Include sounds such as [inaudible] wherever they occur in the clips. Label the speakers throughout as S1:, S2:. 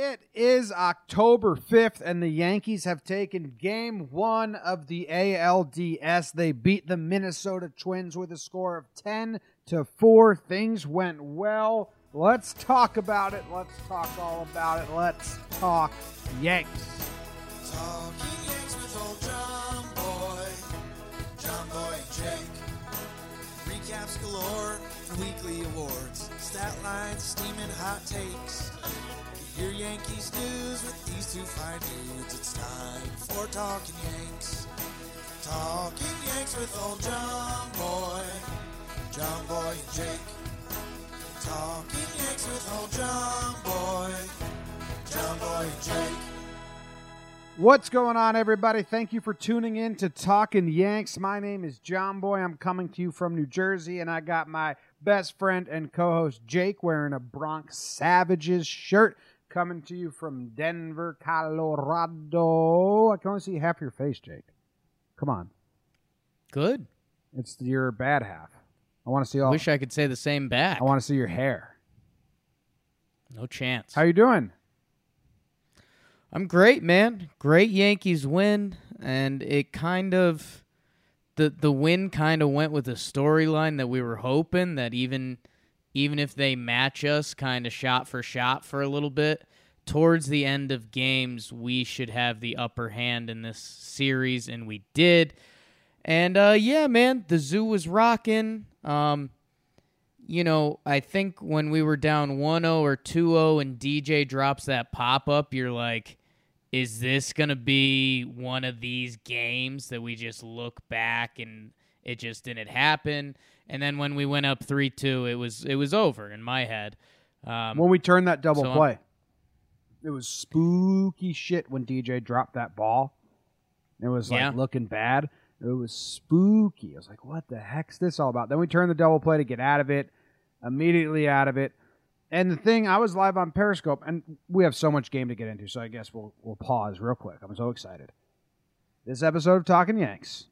S1: It is October 5th, and the Yankees have taken game one of the ALDS. They beat the Minnesota Twins with a score of 10 to 4. Things went well. Let's talk about it. Let's talk all about it. Let's talk Yanks.
S2: Talking Yanks with old John Boy, John Boy and Jake. Recaps galore weekly awards, stat lines, steaming hot takes. Your Yankees news with these two fine dudes. It's time for Talking Yanks. Talking Yanks with old John Boy, John Boy and Jake. Talking Yanks with old John Boy, John Boy and Jake.
S1: What's going on, everybody? Thank you for tuning in to Talking Yanks. My name is John Boy. I'm coming to you from New Jersey, and I got my best friend and co host Jake wearing a Bronx Savages shirt coming to you from Denver, Colorado. I can only see half your face, Jake. Come on.
S3: Good.
S1: It's your bad half. I want to see all.
S3: Wish I could say the same back.
S1: I want to see your hair.
S3: no chance.
S1: How you doing?
S3: I'm great, man. Great Yankees win, and it kind of the the win kind of went with a storyline that we were hoping that even even if they match us kind of shot for shot for a little bit, towards the end of games we should have the upper hand in this series, and we did. And uh, yeah, man, the zoo was rocking. Um, you know, I think when we were down 1-0 or 2-0 and DJ drops that pop up, you're like, is this going to be one of these games that we just look back and it just didn't happen? And then when we went up 3-2, it was it was over in my head. Um,
S1: When we turned that double
S3: so I'm-
S1: play, it was spooky shit when DJ dropped that ball. It was like
S3: Yeah.
S1: looking bad. It was spooky. I was like, what the heck's this all about? Then we turned the double play to get out of it, immediately out of it. And the thing, I was live on Periscope, and we have so much game to get into, so I guess we'll we'll pause real quick. I'm so excited. This episode of Talking Yanks,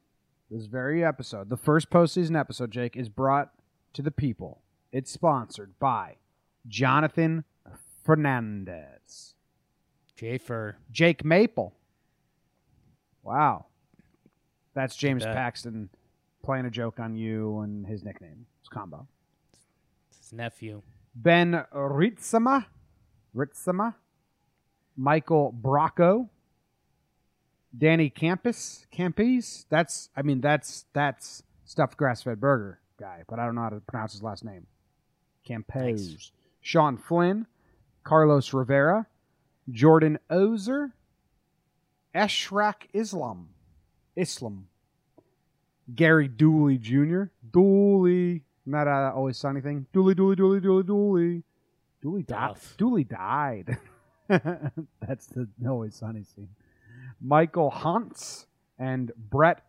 S1: this very episode, the first postseason episode, Jake, is brought to the people. It's sponsored by Jonathan Fernandez,
S3: Jay Fur.
S1: Jake Maple. Wow, that's James. Paxton playing a joke on you and his nickname. It's combo.
S3: His nephew.
S1: Ben Ritzema, Ritzema, Michael Bracco, Danny Campus, Campes. That's, I mean, that's that's stuffed grass-fed burger guy, but I don't know how to pronounce his last name. Campos,
S3: Thanks.
S1: Sean Flynn, Carlos Rivera, Jordan Ozer, Eshraq Islam, Islam, Gary Dooley Jr., Dooley, not a always sunny thing. Dooley, Dooley, Dooley, Dooley, Dooley. Dooley died. Dooley died. [laughs] That's the always sunny scene. Michael Huntz and Brett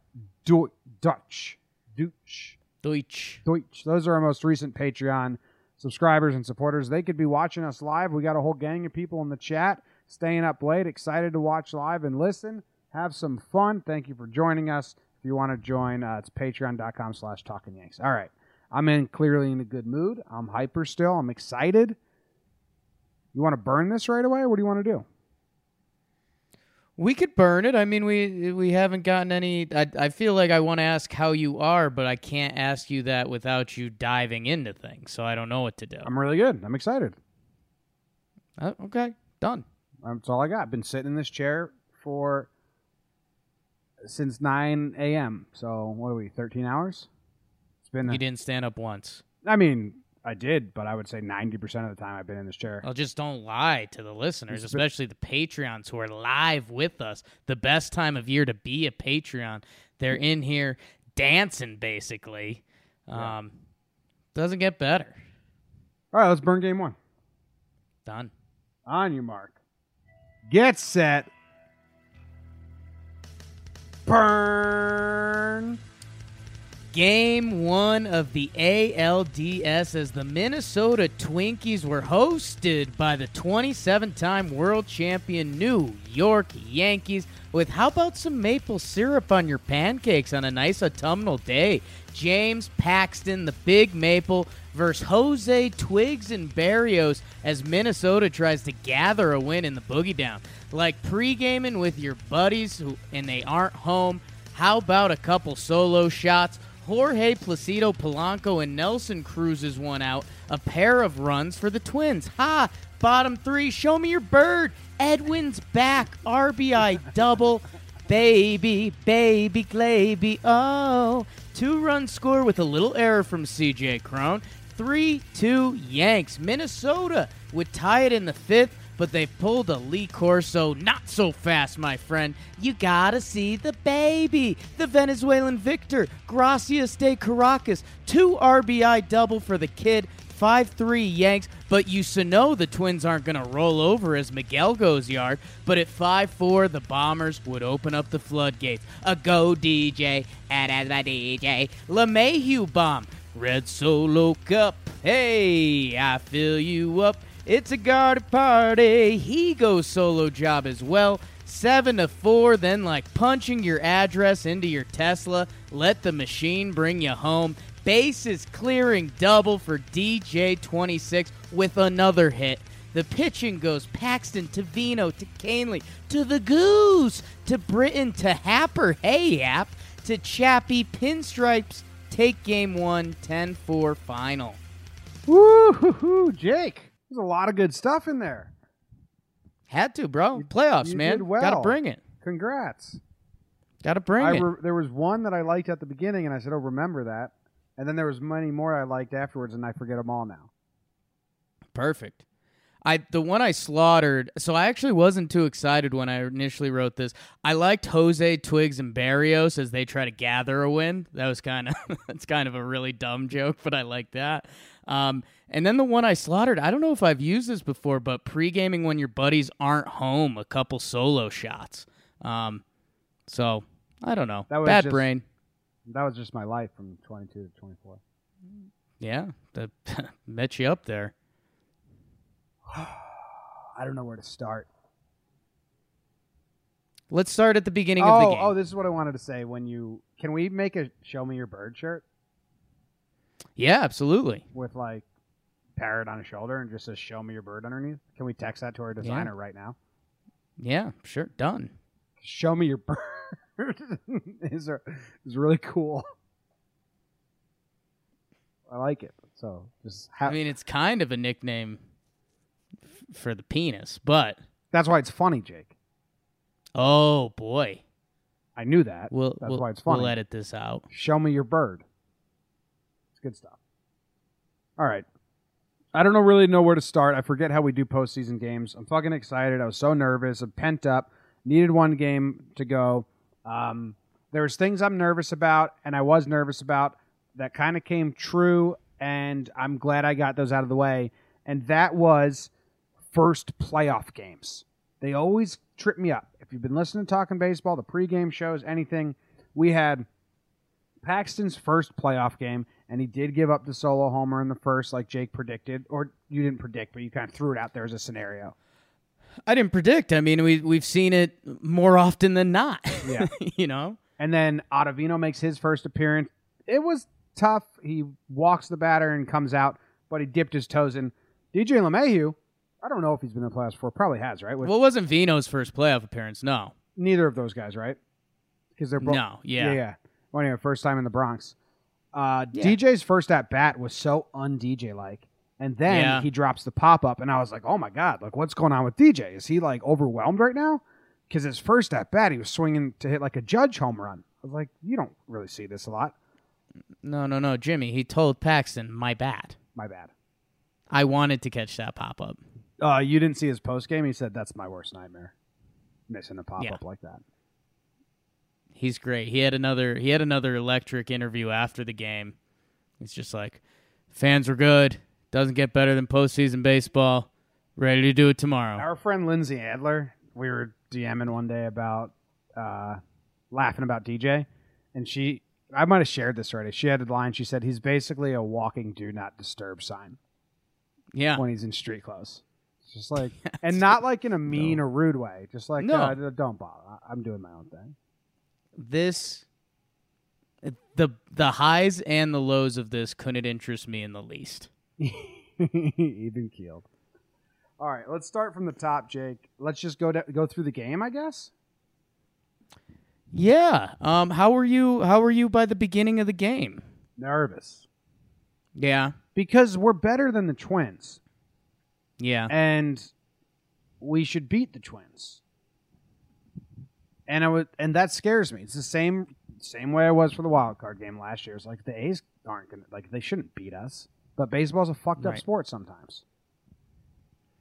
S1: du- Dutch. Dutch.
S3: Deutsch.
S1: Deutsch. Those are our most recent Patreon subscribers and supporters. They could be watching us live. We got a whole gang of people in the chat staying up late, excited to watch live and listen. Have some fun. Thank you for joining us. If you want to join, uh, it's patreon.com slash talking yanks. All right. I'm in clearly in a good mood. I'm hyper still. I'm excited. You want to burn this right away? What do you want to do?
S3: We could burn it. I mean, we we haven't gotten any. I I feel like I want to ask how you are, but I can't ask you that without you diving into things. So I don't know what to do.
S1: I'm really good. I'm excited.
S3: Uh, okay, done.
S1: That's all I got. Been sitting in this chair for since 9 a.m. So what are we? 13 hours. It's been.
S3: You didn't stand up once.
S1: I mean, I did, but I would say 90 percent of the time I've been in this chair.
S3: Well, just don't lie to the listeners, especially the Patreons who are live with us. The best time of year to be a Patreon. They're in here dancing, basically.
S1: Yeah.
S3: Um, doesn't get better.
S1: All right, let's burn game one.
S3: Done.
S1: On your mark. Get set. Burn.
S3: Game one of the ALDS as the Minnesota Twinkies were hosted by the 27 time world champion New York Yankees. With how about some maple syrup on your pancakes on a nice autumnal day? James Paxton, the Big Maple, versus Jose Twigs and Barrios as Minnesota tries to gather a win in the boogie down. Like pre-gaming with your buddies who, and they aren't home. How about a couple solo shots? Jorge Placido Polanco and Nelson Cruz's one out. A pair of runs for the Twins. Ha! Bottom three. Show me your bird. Edwin's back. RBI double. Baby, baby, glaby. Oh. Two run score with a little error from CJ Cron. 3 2 Yanks. Minnesota would tie it in the fifth, but they pulled a Lee Corso not so fast, my friend. You gotta see the baby. The Venezuelan Victor, Gracias de Caracas. Two RBI double for the kid. 5 3 Yanks, but you know the Twins aren't going to roll over as Miguel goes yard. But at 5 4, the Bombers would open up the floodgates. A go DJ, as my DJ, LeMahieu bomb. Red Solo Cup, hey, I fill you up. It's a garden party. He goes solo job as well. Seven to four, then like punching your address into your Tesla. Let the machine bring you home. Bases clearing double for DJ 26 with another hit. The pitching goes Paxton to Vino to Kahnle to the Goose to Britton to Happer, hey Hap, to Chappie Pinstripes. Take game one, 10 4 final.
S1: Woo, hoo hoo, Jake. There's a lot of good stuff in there.
S3: Had to, bro. Playoffs,
S1: you
S3: man.
S1: well.
S3: Gotta bring it.
S1: Congrats.
S3: Gotta bring
S1: I
S3: it.
S1: re- there was one that I liked at the beginning, and I said, "Oh, remember that." And then there was many more I liked afterwards, and I forget them all now.
S3: Perfect. I the one I slaughtered. So I actually wasn't too excited when I initially wrote this. I liked Jose Twigs and Barrios as they try to gather a win. That was kind of [laughs] that's kind of a really dumb joke, but I like that. Um, and then the one I slaughtered. I don't know if I've used this before, but pre gaming when your buddies aren't home, a couple solo shots. Um, so I don't know.
S1: That was
S3: Bad
S1: just-
S3: brain.
S1: That was just my life from 22 to 24.
S3: Yeah, that [laughs] met you up there. [sighs]
S1: I don't know where to start.
S3: Let's start at the beginning of the
S1: Oh,
S3: game.
S1: oh, this is what I wanted to say. When you can we make a "Show Me Your Bird" shirt
S3: yeah, absolutely.
S1: with like parrot on a shoulder and just says "Show Me Your Bird" underneath? Can we text that to our designer right now?
S3: Yeah, sure. Done.
S1: "Show Me Your [laughs] Bird" [laughs] is is really cool. I like it. So just ha-
S3: I mean, it's kind of a nickname f- for the penis, but
S1: that's why it's funny, Jake.
S3: oh boy,
S1: I knew that.
S3: we'll
S1: That's
S3: we'll,
S1: why it's funny.
S3: we'll edit this out.
S1: Show me your bird. It's good stuff. All right. I don't know really know where to start. I forget how we do postseason games. I'm fucking excited. I was so nervous. I'm pent up. Needed one game to go. Um, there was things I'm nervous about, and I was nervous about that kind of came true, and I'm glad I got those out of the way. And that was first playoff games. They always trip me up. If you've been listening to Talking Baseball, the pregame shows, anything, we had Paxton's first playoff game, and he did give up the solo homer in the first, like Jake predicted, or you didn't predict, but you kind of threw it out there as a scenario.
S3: I didn't predict. I mean, we we've seen it more often than not.
S1: Yeah. [laughs]
S3: you know.
S1: And then Ottavino makes his first appearance. It was tough. He walks the batter and comes out, but he dipped his toes in. DJ LeMahieu, I don't know if he's been in the playoffs before. Probably has, right? With
S3: Well, it wasn't Vino's first playoff appearance. No,
S1: neither of those guys, right? Because they're both.
S3: no,
S1: Yeah,
S3: yeah,
S1: yeah. Well, anyway, first time in the Bronx. Uh,
S3: Yeah.
S1: DJ's first at bat was so un DJ like, and then
S3: Yeah.
S1: he drops the pop up, and I was like, "Oh my god! Like, what's going on with DJ? Is he like overwhelmed right now?" Because his first at bat, he was swinging to hit like a Judge home run. I was like, "You don't really see this a lot."
S3: No, no, no, Jimmy. He told Paxton, "My bad.
S1: My bad.
S3: I wanted to catch that pop up."
S1: Uh, you didn't see his post game. He said, "That's my worst nightmare, missing a pop
S3: Yeah.
S1: up like that."
S3: He's great. He had another he had another electric interview after the game. He's just like, fans were good. Doesn't get better than postseason baseball. Ready to do it tomorrow.
S1: Our friend Lindsey Adler, we were DMing one day about uh, laughing about DJ, and she I might have shared this already. She had a line. She said he's basically a walking "do not disturb" sign
S3: Yeah.
S1: when he's in street clothes. It's just like, [laughs] and not like in a mean or rude way. Just like,
S3: No.
S1: uh, don't bother. I'm doing my own thing.
S3: This the the highs and the lows of this couldn't interest me in the least. [laughs]
S1: Even keeled. All right, let's start from the top, Jake. Let's just go to, go through the game, I guess.
S3: Yeah. Um how were you how were you by the beginning of the game?
S1: Nervous
S3: Yeah.
S1: because we're better than the Twins,
S3: Yeah.
S1: and we should beat the Twins. And I would, and that scares me. It's the same same way I was for the wild card game last year. It's like the A's aren't gonna like they shouldn't beat us, but baseball's a fucked up
S3: Right.
S1: sport sometimes.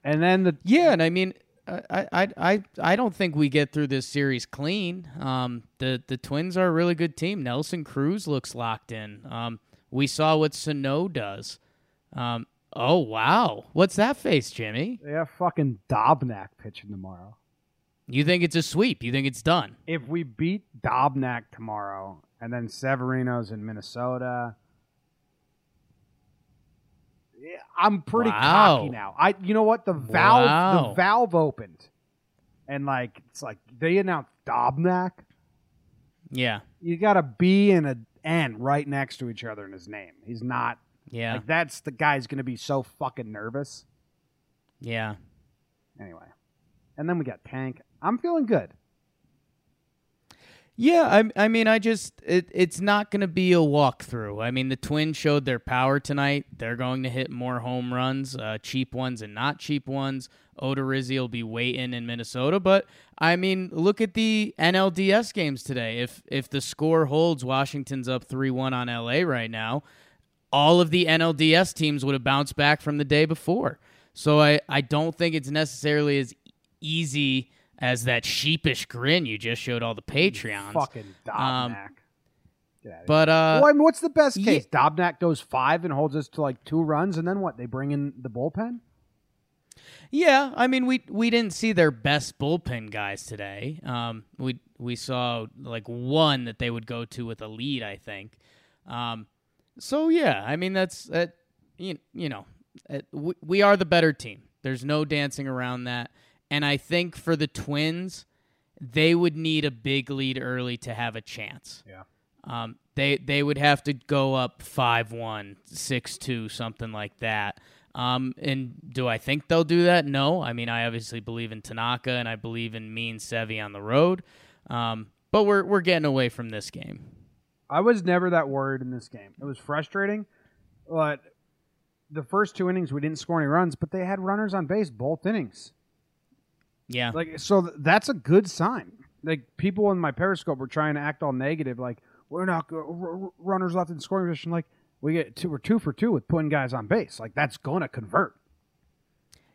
S1: And then the
S3: Yeah, and I mean, I, I, I, I don't think we get through this series clean. Um, the the Twins are a really good team. Nelson Cruz looks locked in. Um, we saw what Sano does. Um, oh wow, what's that face, Jimmy?
S1: they have fucking Dobnak pitching tomorrow.
S3: You think it's a sweep? You think it's done?
S1: if we beat Dobnak tomorrow and then Severino's in Minnesota, I'm pretty
S3: Wow.
S1: cocky now. I you know what the valve
S3: Wow.
S1: the valve opened, and like it's like they announced Dobnak.
S3: Yeah,
S1: You got a B and a N right next to each other in his name. He's not
S3: yeah,
S1: like that's the guy's gonna be so fucking nervous.
S3: yeah.
S1: Anyway, and then we got Tank. I'm feeling good.
S3: Yeah, I, I mean, I just it, it's not going to be a walkthrough. I mean, the Twins showed their power tonight. They're going to hit more home runs, uh, cheap ones and not cheap ones. Odorizzi will be waiting in Minnesota, but I mean, look at the NLDS games today. If if the score holds, Washington's up three one on LA right now. All of the NLDS teams would have bounced back from the day before. So I, I don't think it's necessarily as easy as that sheepish grin you just showed all the Patreons.
S1: Fucking Dobnak.
S3: Um,
S1: outta here.
S3: But uh,
S1: well, I mean, what's the best
S3: yeah.
S1: case? Dobnak goes five and holds us to like two runs, and then what? They bring in the bullpen.
S3: yeah, I mean we we didn't see their best bullpen guys today. Um, we we saw like one that they would go to with a lead, I think. Um, so yeah, I mean that's that. You, you know, we, we are the better team. There's no dancing around that. And I think for the Twins, they would need a big lead early to have a chance.
S1: Yeah.
S3: Um, they they would have to go up 5-1, 6-2, something like that. Um, and do I think they'll do that? No. I mean, I obviously believe in Tanaka and I believe in me and Sevi on the road. Um, but we're we're getting away from this game.
S1: I was never that worried in this game. It was frustrating, but the first two innings we didn't score any runs, but they had runners on base both innings.
S3: Yeah.
S1: Like so, th- that's a good sign. Like people in my Periscope were trying to act all negative, like we're not r- r- runners left in scoring position. Like we get two, we're two for two with putting guys on base. Like that's gonna convert.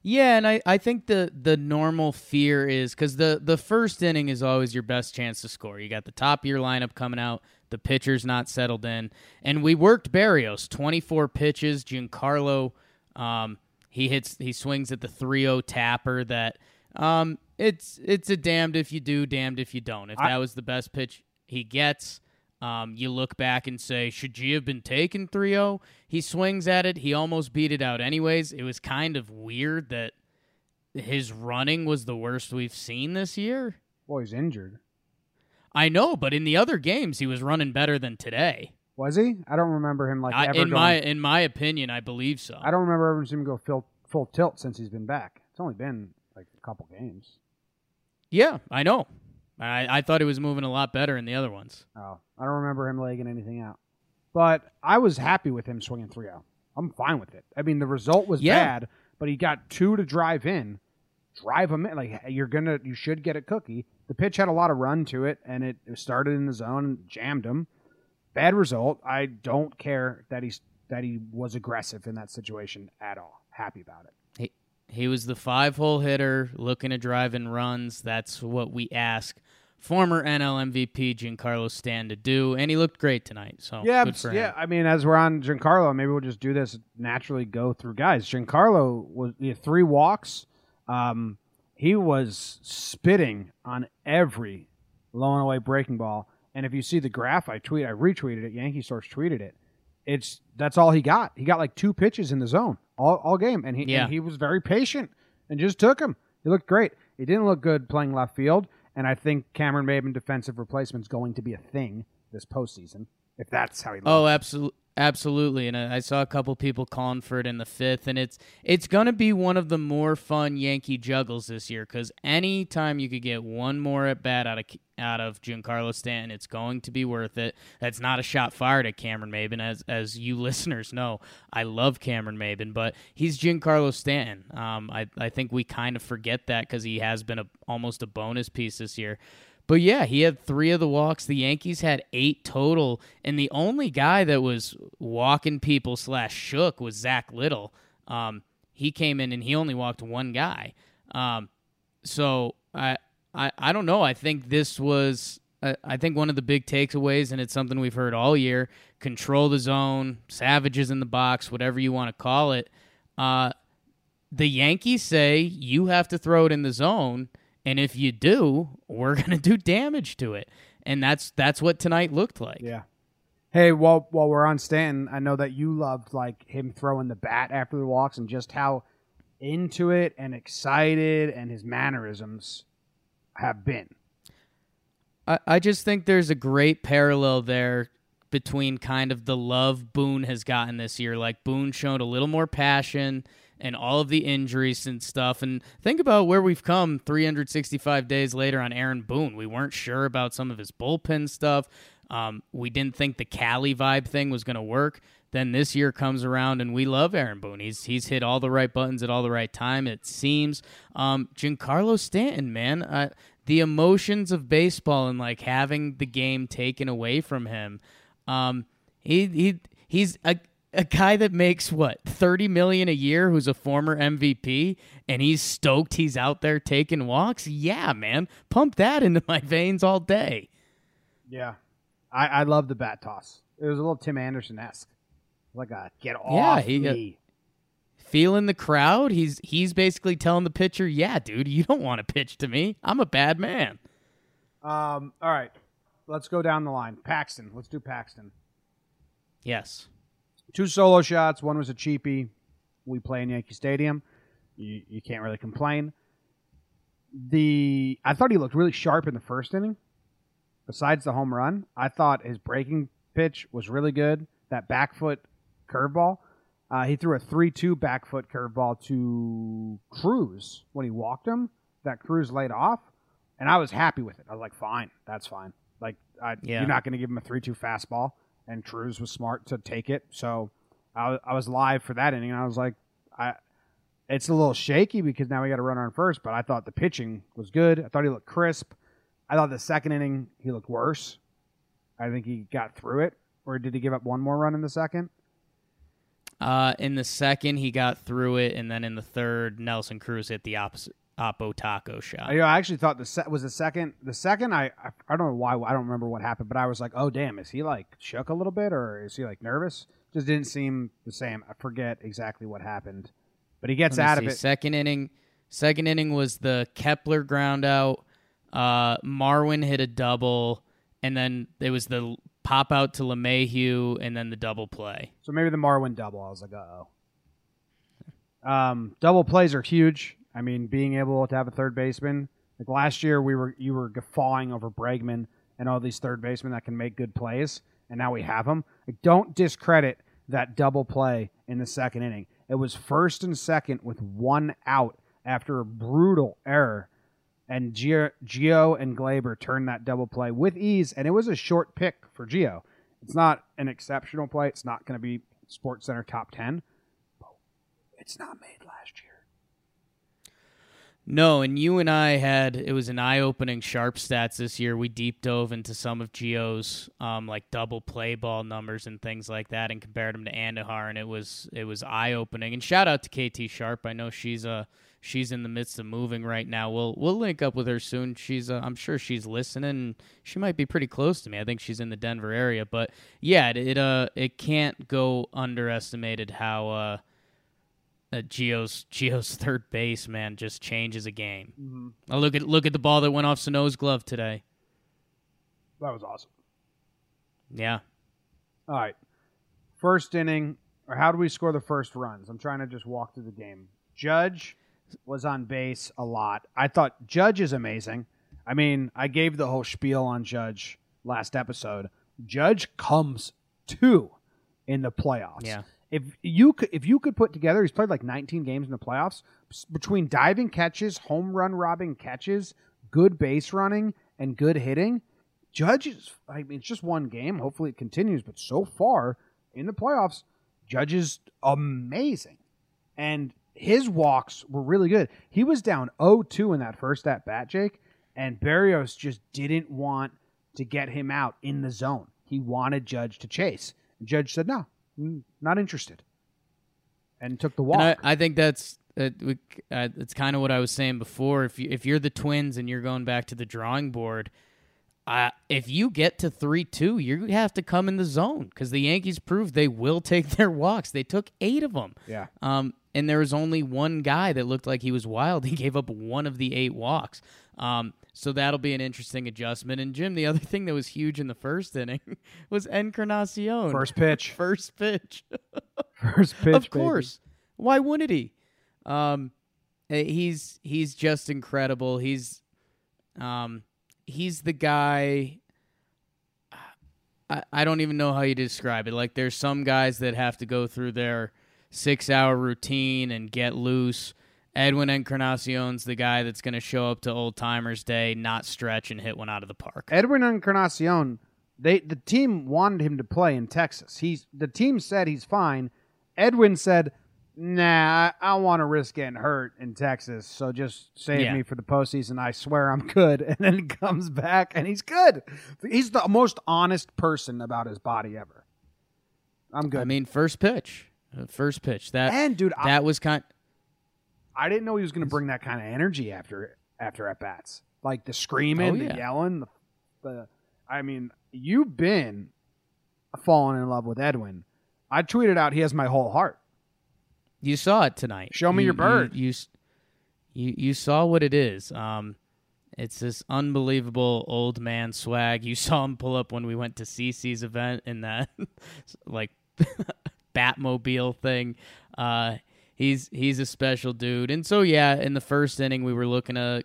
S3: Yeah, and I, I think the the normal fear is because the the first inning is always your best chance to score. You got the top of your lineup coming out, the pitcher's not settled in, and we worked Barrios twenty four pitches. Giancarlo, um, he hits he swings at the 3-0 tapper that um it's it's a damned if you do, damned if you don't. If that was the best pitch he gets. Um, you look back and say, should G have been taken 3 0? He swings at it. He almost beat it out, anyways. It was kind of weird that his running was the worst we've seen this year.
S1: Boy, he's injured.
S3: I know, but in the other games, he was running better than today.
S1: Was he? I don't remember him like
S3: I,
S1: ever
S3: in
S1: going.
S3: my in my opinion, I believe so.
S1: I don't remember ever seeing him go full full tilt since he's been back. It's only been couple games.
S3: Yeah, I know. I, I thought he was moving a lot better in the other ones.
S1: Oh, I don't remember him legging anything out. But I was happy with him swinging 3 0. I'm fine with it. I mean, the result was
S3: Yeah.
S1: bad, but he got two to drive in. Drive him in. Like, you're going to, you should get a cookie. The pitch had a lot of run to it, and it started in the zone and jammed him. Bad result. I don't care that he's that he was aggressive in that situation at all. Happy about it.
S3: He he was the five hole hitter looking to drive in runs. That's what we ask former NL MVP Giancarlo Stan to do, and he looked great tonight. So
S1: Yeah,
S3: for him.
S1: yeah. I mean, as we're on Giancarlo, maybe we'll just do this naturally. Go through guys. Giancarlo was he had three walks. Um, he was spitting on every low and away breaking ball, And if you see the graph, I tweet, I retweeted it. Yankee Source tweeted it. It's that's all he got. He got like two pitches in the zone all, all game, and he
S3: Yeah.
S1: and he was very patient and just took him. He looked great. He didn't look good playing left field, and I think Cameron Maybin defensive replacement is going to be a thing this postseason if that's how he oh, looks.
S3: Oh, absolutely. Absolutely, and I saw a couple people calling for it in the fifth, and it's it's going to be one of the more fun Yankee juggles this year because anytime you could get one more at bat out of out of Giancarlo Stanton, it's going to be worth it. That's not a shot fired at Cameron Maybin, as as you [laughs] listeners know. I love Cameron Maybin, but he's Giancarlo Stanton. Um, I I think we kind of forget that because he has been a almost a bonus piece this year. But yeah, he had three of the walks. The Yankees had eight total, and the only guy that was walking people slash shook was Zack Littell. Um, he came in and he only walked one guy. Um, so I, I I don't know. I think this was I, think one of the big takeaways, and it's something we've heard all year: control the zone, savages in the box, whatever you want to call it. Uh, the Yankees say you have to throw it in the zone, and if you do, we're [laughs] gonna do damage to it. And that's that's what tonight looked like.
S1: Yeah. Hey, while while we're on Stanton, I know that you loved like him throwing the bat after the walks and just how into it and excited and his mannerisms have been.
S3: I, I just think there's a great parallel there between kind of the love Boone has gotten this year. Like Boone showed a little more passion and all of the injuries and stuff. And think about where we've come 365 days later on Aaron Boone. We weren't sure about some of his bullpen stuff. Um, we didn't think the Cali vibe thing was going to work. Then this year comes around and we love Aaron Boone. He's he's hit all the right buttons at all the right time. It seems. Um, Giancarlo Stanton, man, uh, the emotions of baseball and like having the game taken away from him. Um, he he he's a a guy that makes what 30 million a year who's a former MVP and he's stoked he's out there taking walks. Yeah, man. Pump that into my veins all day.
S1: Yeah. I, I love the bat toss. It was a little Tim Anderson esque. Like a get off
S3: Yeah, he, uh. Feeling the crowd, he's he's basically telling the pitcher, "Yeah, dude, you don't want to pitch to me. I'm a bad man."
S1: um, all right. Let's go down the line. Paxton. Let's do Paxton.
S3: Yes.
S1: Two solo shots. One was a cheapie. We play in Yankee Stadium. You, you can't really complain. The I thought he looked really sharp in the first inning. Besides the home run, I thought his breaking pitch was really good. That back foot curveball. Uh, he threw a three-two back foot curveball to Cruz when he walked him. That Cruz laid off, and I was happy with it. I was like, "Fine, that's fine." Like, I,
S3: Yeah.
S1: you're not going to give him a three-two fastball, and Cruz was smart to take it. So I, I was live for that inning, and I was like, I. It's a little shaky because now we got to run on first, but I thought the pitching was good. I thought he looked crisp. I thought the second inning he looked worse. I think he got through it, or did he give up one more run in the second?
S3: Uh, in the second, he got through it, and then in the third, Nelson Cruz hit the opposite Oppo taco shot.
S1: I, I actually thought the set was the second. The second, I, I I don't know why. I don't remember what happened, but I was like, oh damn, is he like shook a little bit, or is he like nervous? Just didn't seem the same. I forget exactly what happened, but he gets
S3: Let me
S1: out of it.
S3: Second inning, second inning was the Kepler ground out. Uh, Marwin hit a double, and then it was the pop out to LeMahieu, and then the double play.
S1: So maybe the Marwin double. I was like, uh oh. Um, double plays are huge. I mean, being able to have a third baseman. Like last year, we were you were guffawing over Bregman and all these third basemen that can make good plays, and now we have them. Like, don't discredit that double play in the second inning. It was first and second with one out after a brutal error, and Gio and Gleyber turned that double play with ease, and it was a short pick for Gio. It's not an exceptional play. It's not going to be Sports Center top ten. But it's not made last year.
S3: No, and you and I had it was an eye-opening sharp stats this year. We deep dove into some of Gio's um, like double play ball numbers and things like that, and compared them to Andujar, and it was it was eye-opening. And shout out to Katie Sharp. I know she's uh she's in the midst of moving right now. We'll we'll link up with her soon. She's uh, I'm sure she's listening. She might be pretty close to me. I think she's in the Denver area. But yeah, it, it uh it can't go underestimated how uh that Gio's Gio's [laughs] third base man just changes a game.
S1: Mm-hmm.
S3: Look at look at the ball that went off Sano's glove today.
S1: That was awesome.
S3: Yeah.
S1: All right. First inning, or how do we score the first runs? I'm trying to just walk through the game. Judge was on base a lot. I thought Judge is amazing. I mean, I gave the whole spiel on Judge last episode. Judge comes two in the playoffs.
S3: Yeah.
S1: If you could, if you could put together, he's played like 19 games in the playoffs between diving catches, home run robbing catches, good base running, and good hitting. Judge is, I mean, it's just one game. Hopefully it continues, but so far in the playoffs, Judge is amazing. And his walks were really good. He was down 0 2 in that first at bat, Jake, and Barrios just didn't want to get him out in the zone. He wanted Judge to chase. Judge said, no, not interested. And took the walk.
S3: I, I think that's uh, we, uh, it's kind of what I was saying before. If you if you're the Twins and you're going back to the drawing board, uh, if you get to three two, you have to come in the zone because the Yankees proved they will take their walks. They took eight of them.
S1: yeah.
S3: Um, and there was only one guy that looked like he was wild. [laughs] He gave up one of the eight walks. Um, so that'll be an interesting adjustment. And Jim, the other thing that was huge in the first inning [laughs] was Encarnacion.
S1: First pitch. [laughs]
S3: First pitch.
S1: First pitch.
S3: of
S1: baby.
S3: course. Why wouldn't he? Um, eh, he's he's just incredible. He's um, he's the guy. I, I don't even know how you describe it. Like there's some guys that have to go through their six hour routine and get loose. Edwin Encarnacion's the guy that's going to show up to Old Timers Day, not stretch and hit one out of the park.
S1: Edwin Encarnacion, they the team wanted him to play in Texas. He's the team said he's fine. Edwin said, "Nah, I, I don't want to risk getting hurt in Texas, so just save
S3: Yeah.
S1: me for the postseason. I swear I'm good." [laughs] And then he comes back and he's good. He's the most honest person about his body ever. I'm good.
S3: I mean, first pitch, first pitch. That
S1: and dude, I,
S3: that was kind.
S1: I didn't know he was going to bring that kind of energy after after at bats, like the screaming,
S3: Oh,
S1: the yelling. The, the, I mean, you've been falling in love with Edwin. I tweeted out he has my whole heart.
S3: You saw it tonight.
S1: Show me
S3: You-
S1: your bird.
S3: You, you you you saw what it is. Um, it's this unbelievable old man swag. You saw him pull up when we went to CC's event in that [laughs] like [laughs] Batmobile thing. Uh, he's he's a special dude. And so yeah, in the first inning we were looking to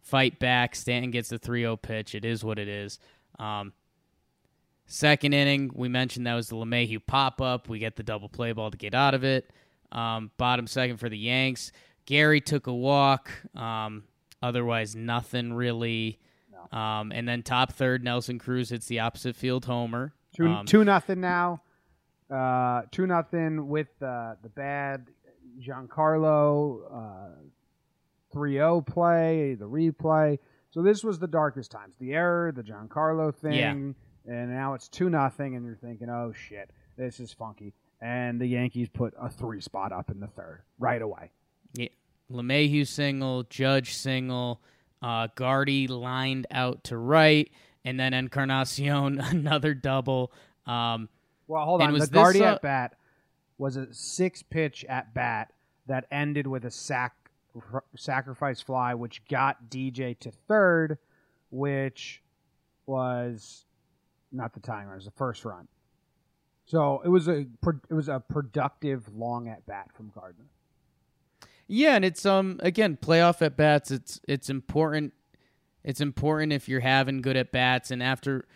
S3: fight back. Stanton gets the 3-0 pitch. It is what it is. Um, Second inning, we mentioned that was the LeMahieu pop up. We get the double play ball to get out of it. Um, bottom second for the Yanks. Gary took a walk. Um, otherwise, nothing really. Um, and then top third, Nelson Cruz hits the opposite field homer.
S1: Two
S3: Um,
S1: two nothing now. Uh, two nothing with uh, the bad Giancarlo uh, 3-0 play, the replay. So this was the darkest times. The error, the Giancarlo thing,
S3: Yeah.
S1: and now it's two nothing, and you're thinking, oh shit, this is funky. And the Yankees put a three spot up in the third right away.
S3: Yeah. LeMahieu single, Judge single, uh, Gardy lined out to right, and then Encarnacion [laughs] another double. Um,
S1: Well, hold
S3: And
S1: on. The Gardy
S3: this, uh,
S1: at bat was a six pitch at bat that ended with a sac sacrifice fly, which got DJ to third, which was not the timer, it was the first run. So it was a it was a productive long at bat from Gardner.
S3: Yeah, and it's um again playoff at bats. It's it's important. It's important if you're having good at bats. And after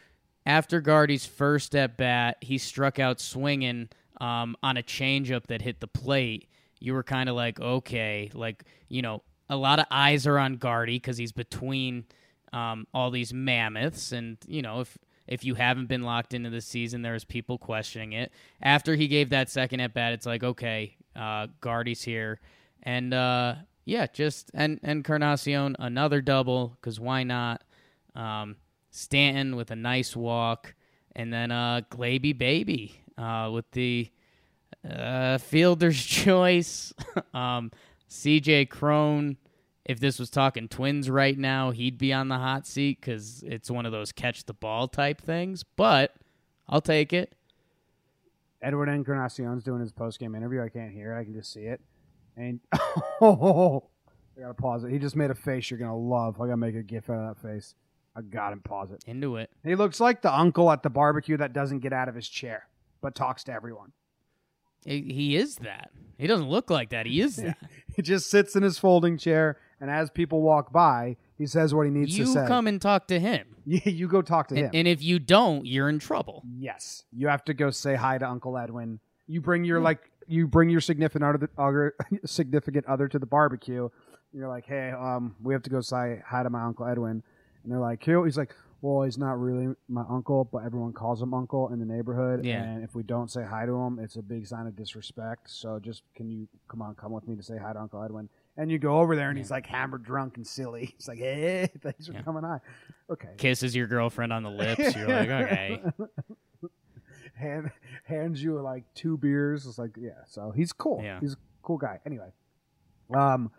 S3: after Gardy's first at bat, he struck out swinging um, on a changeup that hit the plate. You were kind of like, okay, like you know, a lot of eyes are on Gardy because he's between um, all these mammoths, and you know if. If you haven't been locked into the season, there's people questioning it. After he gave that second at bat, it's like, okay, uh, Gardy's here. And uh, yeah, just and Encarnacion another double because why not? Um, Stanton with a nice walk, and then uh, Glaby baby uh, with the uh, fielder's [laughs] choice. [laughs] um, C.J. Cron. If this was talking Twins right now, he'd be on the hot seat because it's one of those catch the ball type things. But I'll take it.
S1: Edward Encarnacion's doing his post game interview. I can't hear it. I can just see it. And oh, [laughs] I gotta pause it. He just made a face you're gonna love. I gotta make a gif out of that face. I got him. Pause it.
S3: Into it.
S1: He looks like the uncle at the barbecue that doesn't get out of his chair but talks to everyone.
S3: He is that. He doesn't look like that. He is [laughs] that.
S1: He [laughs] just sits in his folding chair, and as people walk by, he says what he needs
S3: you
S1: to say.
S3: You come and talk to him. [laughs]
S1: Yeah, you go talk to him.
S3: And, and if you don't, you're in trouble.
S1: yes, you have to go say hi to Uncle Edwin. You bring your like, you bring your significant other, other significant other to the barbecue. You're like, hey, um, we have to go say hi to my Uncle Edwin, and they're like, "Who?" He's like, well, he's not really my uncle, but everyone calls him uncle in the neighborhood.
S3: Yeah.
S1: And if we don't say hi to him, it's a big sign of disrespect. So just can you come on, come with me to say hi to Uncle Edwin? And you go over there, and he's like hammered, drunk, and silly. [laughs] He's like, "Hey, thanks for
S3: Yeah.
S1: coming on." Okay.
S3: Kisses your girlfriend on the lips. [laughs] You're like, okay. [laughs]
S1: Hand, hands you like two beers. It's like, yeah. So he's cool.
S3: Yeah.
S1: He's a cool guy. Anyway, um,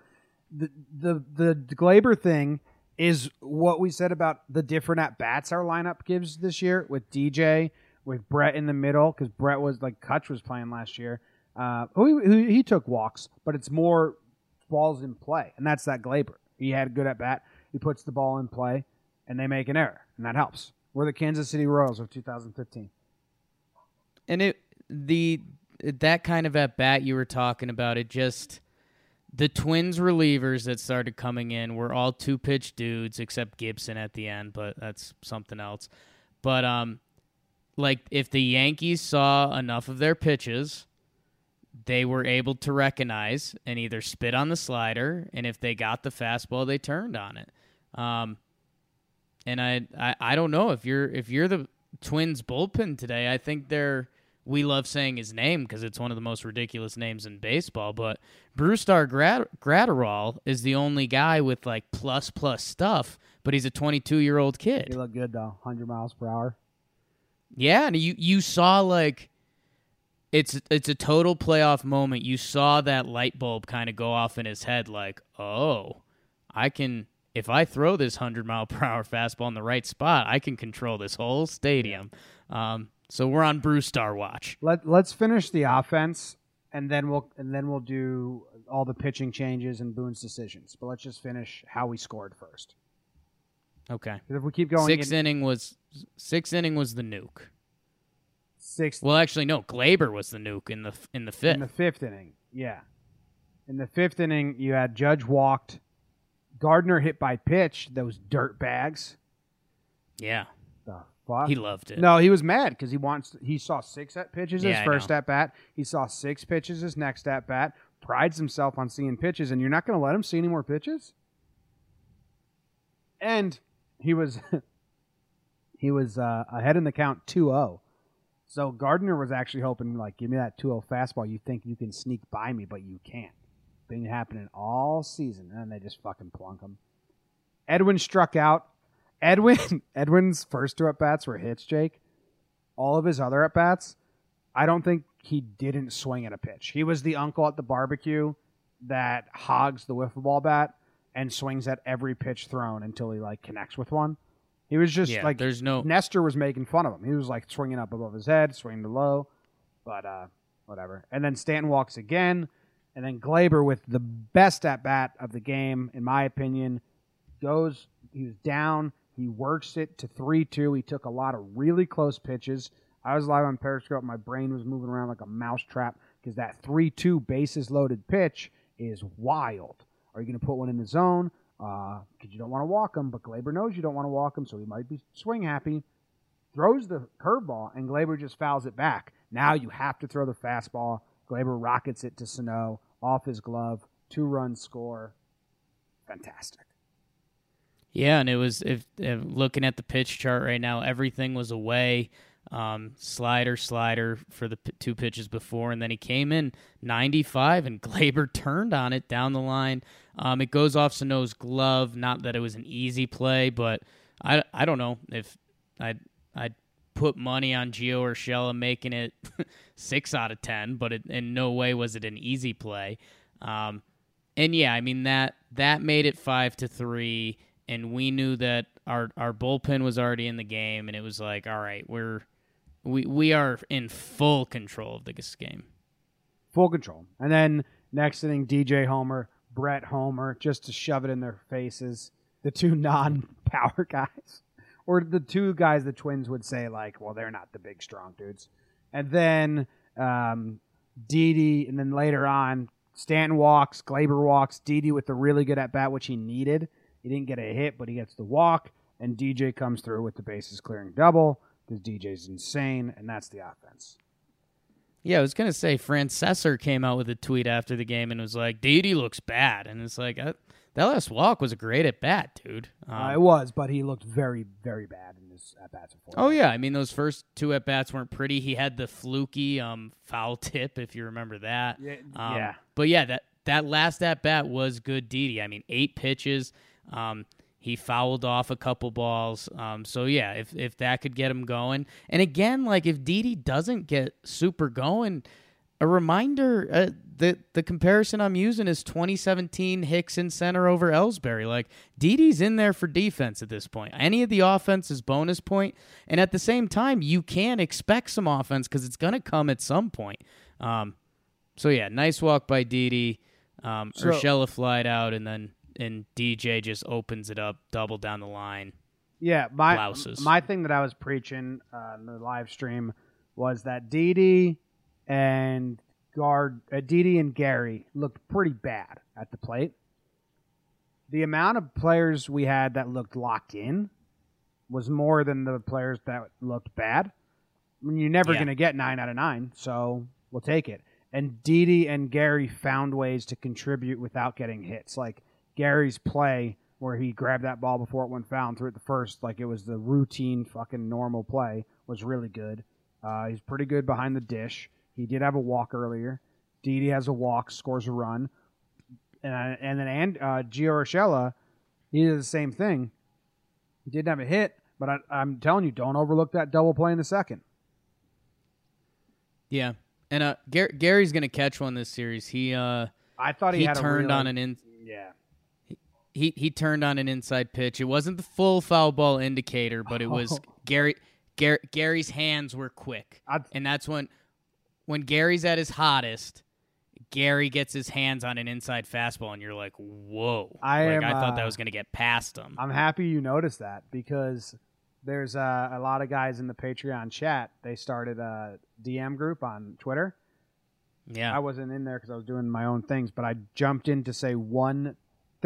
S1: the the the Gleyber thing is what we said about the different at bats our lineup gives this year with DJ, with Brett in the middle because Brett was like Cutch was playing last year. Uh, who he took walks, but it's more balls in play, and that's that Gleyber. He had a good at bat. He puts the ball in play, and they make an error, and that helps. We're the Kansas City Royals of 2015.
S3: and it the that kind of at bat you were talking about it just the twins relievers that started coming in were all two pitch dudes except gibson at the end but that's something else but um like if the yankees saw enough of their pitches they were able to recognize and either spit on the slider and if they got the fastball they turned on it um and I, I I don't know if you're if you're the Twins bullpen today. I think they're we love saying his name because it's one of the most ridiculous names in baseball. But Brusdar Grad- Graterol is the only guy with like plus plus stuff, but he's a 22 year old kid.
S1: He looked good though, 100 miles per hour.
S3: Yeah, and you you saw like it's it's a total playoff moment. You saw that light bulb kind of go off in his head, like, oh, I can if I throw this hundred mile per hour fastball in the right spot, I can control this whole stadium. Um, so we're on Bruce Star watch.
S1: Let Let's finish the offense, and then we'll and then we'll do all the pitching changes and Boone's decisions. But let's just finish how we scored first.
S3: Okay,
S1: if we keep going,
S3: six
S1: in
S3: inning was six inning was the nuke.
S1: sixth
S3: Well, actually, no, Gleyber was the nuke in the in the fifth.
S1: in the fifth inning, yeah. In the fifth inning, you had Judge walked, Gardner hit by pitch. Those dirt bags.
S3: yeah,
S1: fuck.
S3: he loved it.
S1: No, he was mad because he wants. he saw six at pitches
S3: Yeah,
S1: his
S3: I
S1: first
S3: know.
S1: at bat. He saw six pitches his next at bat. Prides himself on seeing pitches, and you're not going to let him see any more pitches. And he was [laughs] he was uh, ahead in the count 2-0. So Gardner was actually hoping like, give me that 2-0 fastball. You think you can sneak by me, but you can't. Been happening all season, and they just fucking plunk him. Edwin struck out. Edwin [laughs] Edwin's first two at bats were hits, Jake. All of his other at bats, I don't think he didn't swing at a pitch. He was the uncle at the barbecue that hogs the wiffle ball bat and swings at every pitch thrown until he like connects with one. He was just
S3: yeah,
S1: like
S3: there's no
S1: Nestor was making fun of him. He was like swinging up above his head, swinging to low, but uh, whatever. And then Stanton walks again, and then Gleyber with the best at bat of the game, in my opinion, goes. He was down. He works it to three two. He took a lot of really close pitches. I was live on Periscope. My brain was moving around like a mousetrap because that three two bases loaded pitch is wild. Are you going to put one in the zone? Uh, because you don't want to walk him, but Gleyber knows you don't want to walk him, so he might be swing happy. Throws the curveball, and Gleyber just fouls it back. Now you have to throw the fastball. Gleyber rockets it to Sano off his glove. Two run score. Fantastic.
S3: Yeah, and it was if, if looking at the pitch chart right now, everything was away. Um, slider, slider for the p- two pitches before, and then he came in 95, and [laughs] Gleyber turned on it down the line. Um, it goes off Sano's glove. Not that it was an easy play, but I, I don't know if I'd I'd put money on Gio Urshela making it [laughs] six out of ten, but it, in no way was it an easy play. Um, and yeah, I mean that that made it five to three, and we knew that our our bullpen was already in the game, and it was like, all right, we're we we are in full control of this game.
S1: Full control. And then next inning, DJ Homer, Brett Homer, just to shove it in their faces. The two [laughs] non power guys. or the two guys the Twins would say like, well, they're not the big strong dudes. And then um, Didi, and then later on, Stanton walks, Gleyber walks, Didi with the really good at bat, which he needed. He didn't get a hit, but he gets the walk, and DJ comes through with the bases clearing double because DJ's insane, and that's the offense.
S3: Yeah, I was gonna say Francesa came out with a tweet after the game and was like, "Didi looks bad," and it's like uh, that last walk was a great at bat, dude. Um,
S1: Uh, it was, but he looked very, very bad in his at bats
S3: oh yeah, I mean those first two at bats weren't pretty. He had the fluky um, foul tip, if you remember that.
S1: Yeah,
S3: Um,
S1: yeah.
S3: But yeah, that that last at bat was good, Didi. I mean, eight pitches. Um, he fouled off a couple balls. Um, so yeah, if if that could get him going, and again, like if Didi doesn't get super going, a reminder uh, the the comparison I'm using is 2017 Hicks in center over Ellsbury. Like Didi's in there for defense at this point. Any of the offense is bonus point, and at the same time, you can expect some offense because it's gonna come at some point. Um, so yeah, nice walk by Didi. Um,
S1: So-
S3: Urshela flied out, and then and DJ just opens it up, double down the line.
S1: Yeah, my
S3: Blouses.
S1: my thing that I was preaching uh, in the live stream was that Didi and guard uh, Didi and Gary looked pretty bad at the plate. The amount of players we had that looked locked in was more than the players that looked bad. I mean, you're never
S3: Yeah.
S1: going to get nine out of nine, so we'll take it. And Didi and Gary found ways to contribute without getting hits. Like Gary's play where he grabbed that ball before it went foul and threw it the first, like it was the routine fucking normal play, was really good. Uh, he's pretty good behind the dish. He did have a walk earlier. Didi has a walk, scores a run, and and then and uh, Gio Urshela, he did the same thing. He didn't have a hit, but I, I'm telling you, don't overlook that double play in the second.
S3: Yeah, and uh, Gar- Gary's gonna catch one this series. He uh
S1: I thought he,
S3: he,
S1: had
S3: turned
S1: a
S3: on an in
S1: yeah.
S3: He he turned on an inside pitch. It wasn't the full foul ball indicator, but it was
S1: Oh.
S3: Gary. Gar- Gary's hands were quick,
S1: I-
S3: and that's when when Gary's at his hottest. Gary gets his hands on an inside fastball, and you're like, "Whoa!"
S1: I
S3: like
S1: am,
S3: I thought that
S1: uh,
S3: was gonna get past him.
S1: I'm happy you noticed that because there's uh, a lot of guys in the Patreon chat. They started a DM group on Twitter.
S3: yeah,
S1: I wasn't in there because I was doing my own things, but I jumped in to say one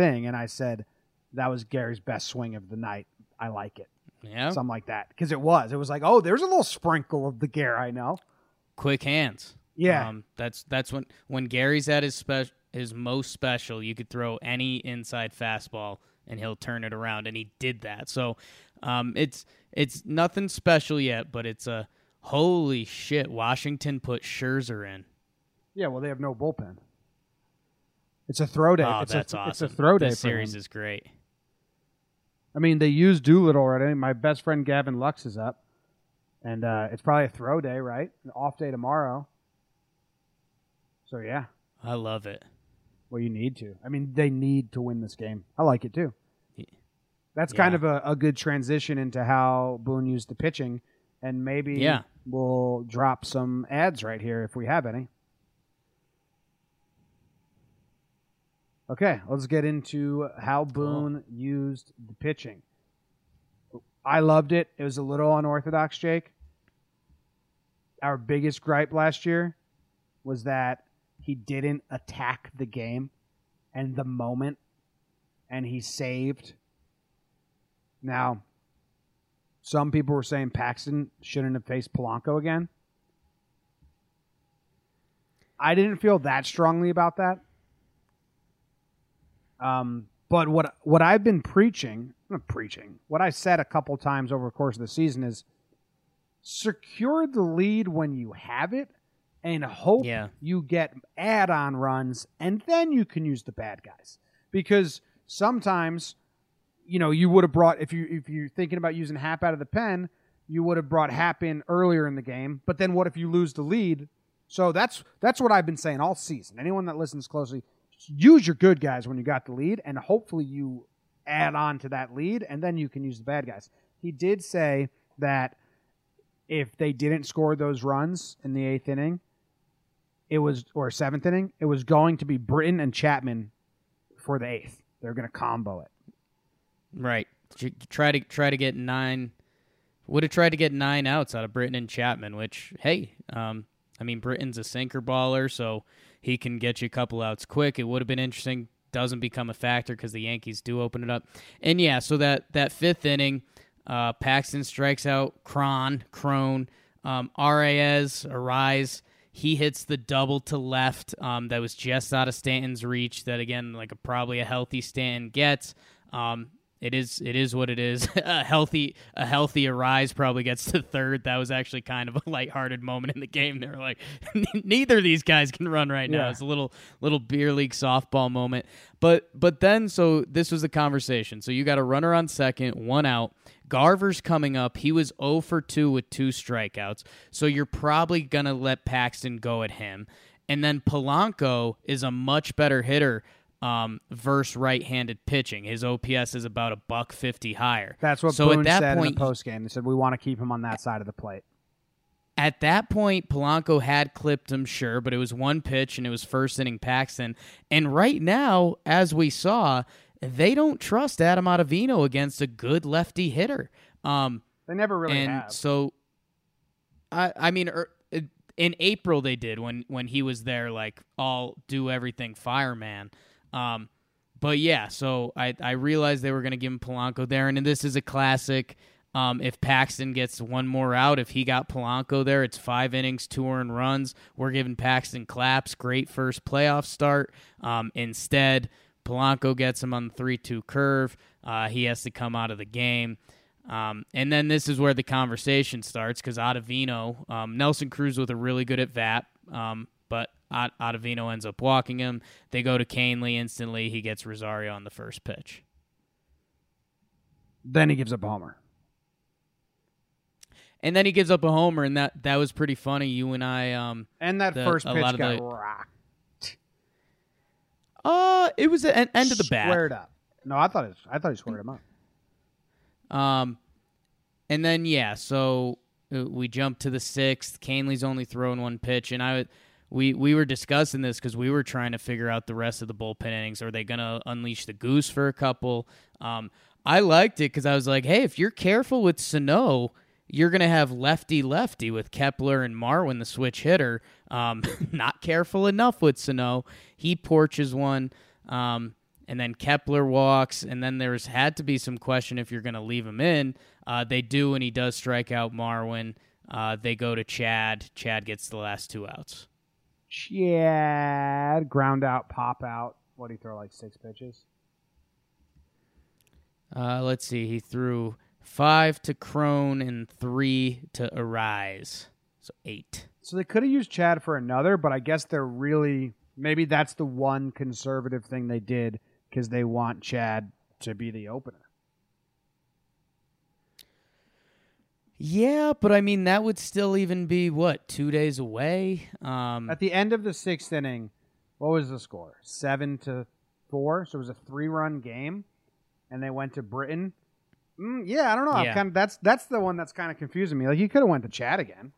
S1: thing, and I said that was Gary's best swing of the night. I like it,
S3: yeah.
S1: something like that, because it was. It was like, oh, there's a little sprinkle of the Gare I know.
S3: Quick hands.
S1: Yeah,
S3: Um, that's that's when when Gary's at his special his most special. You could throw any inside fastball and he'll turn it around, and he did that. So, um, it's it's nothing special yet, but it's a holy shit. Washington put Scherzer in.
S1: yeah. Well, they have no bullpen. It's a throw day.
S3: Oh,
S1: it's
S3: that's
S1: a,
S3: awesome.
S1: It's a throw day.
S3: This series
S1: him.
S3: is great.
S1: I mean, they used Doolittle already. My best friend Gavin Lux is up, and uh, it's probably a throw day, right? An off day tomorrow. So yeah,
S3: I love it.
S1: well, you need to. I mean, they need to win this game. I like it too. That's kind of a, a good transition into how Boone used the pitching, and maybe
S3: Yeah.
S1: we'll drop some ads right here if we have any. Okay, let's get into how Boone used the pitching. I loved it. It was a little unorthodox, Jake. Our biggest gripe last year was that he didn't attack the game and the moment, and he saved. Now, some people were saying Paxton shouldn't have faced Polanco again. I didn't feel that strongly about that. Um, but what what I've been preaching, not preaching, what I said a couple times over the course of the season is secure the lead when you have it and hope
S3: Yeah.
S1: you get add-on runs and then you can use the bad guys. Because sometimes you know, you would have brought if you if you're thinking about using Happ out of the pen, you would have brought Happ in earlier in the game. But then what if you lose the lead? So that's that's what I've been saying all season. Anyone that listens closely, use your good guys when you got the lead, and hopefully you add on to that lead, and then you can use the bad guys. He did say that if they didn't score those runs in the eighth inning, it was or seventh inning, it was going to be Britton and Chapman for the eighth. They're going to combo it.
S3: Right. Try to try to get nine. Would have tried to get nine outs out of Britton and Chapman. Which hey, um, I mean Britton's a sinker baller, so he can get you a couple outs quick. It would have been interesting. Doesn't become a factor because the Yankees do open it up. And yeah, so that that fifth inning, uh, Paxton strikes out Cron, Crone, um, Reyes, Arise. He hits the double to left um, that was just out of Stanton's reach. That again, like a, probably a healthy Stanton gets. Um, it is it is what it is. [laughs] a healthy a healthy Arraez probably gets to third. That was actually kind of a lighthearted moment in the game. They were like, [laughs] neither of these guys can run right now.
S1: Yeah.
S3: It's a little little beer league softball moment. But but then so this was the conversation. So you got a runner on second, one out. Garver's coming up. He was 0 for 2 with two strikeouts. So you're probably going to let Paxton go at him. And then Polanco is a much better hitter um, versus right-handed pitching. His OPS is about a buck 50 higher.
S1: That's what
S3: so
S1: Boone
S3: at that
S1: said
S3: point,
S1: in the post game. They said we want to keep him on that side of the plate.
S3: at that point, Polanco had clipped him, sure, but it was one pitch and it was first inning Paxton. And right now, as we saw, they don't trust Adam Ottavino against a good lefty hitter. Um,
S1: They never really
S3: and
S1: have.
S3: so, I I mean, er, in April they did when when he was there, like all do everything fireman. Um, but yeah, so I I realized they were going to give him Polanco there, and this is a classic. Um, if Paxton gets one more out, if he got Polanco there, it's five innings, two earned runs. We're giving Paxton claps. Great first playoff start. Um, instead, Polanco gets him on the three-two curve. Uh, he has to come out of the game. Um, and then this is where the conversation starts because Ottavino, um, Nelson Cruz with a really good at bat, um, but Ot- Ottavino ends up walking him. They go to Kahnle instantly. He gets Rosario on the first pitch.
S1: then he gives up a homer.
S3: And then he gives up a homer, and that, that was pretty funny. You and I, um,
S1: And that
S3: The-
S1: first pitch got
S3: the-
S1: rocked.
S3: uh, it was an end of the bat.
S1: Squared up. No, I thought it was, I thought he squared him up.
S3: Um, and then yeah, so uh, we jump to the sixth. Kahnle's only throwing one pitch, and I would. We, we were discussing this because we were trying to figure out the rest of the bullpen innings. Are they going to unleash the goose for a couple? Um, I liked it because I was like, hey, if you're careful with Sano, you're going to have lefty lefty with Kepler and Marwin, the switch hitter. Um, [laughs] not careful enough with Sano. He porches one. Um, and then Kepler walks, and then there's had to be some question if you're going to leave him in. Uh, they do, and he does strike out Marwin. Uh, they go to Chad. Chad gets the last two outs.
S1: Chad ground out, pop out. What do you throw like six pitches?
S3: Uh, let's see. He threw five to Cron and three to Arraez. So eight.
S1: So they could have used Chad for another, but I guess they're really maybe that's the one conservative thing they did because they want Chad to be the opener.
S3: Yeah, but I mean that would still even be what two days away. Um,
S1: At the end of the sixth inning, what was the score? Seven to four. So it was a three-run game, and they went to Britton. Mm, yeah, I don't know.
S3: Yeah.
S1: Kind of, that's that's the one that's kind of confusing me. Like you could have went to Chad again.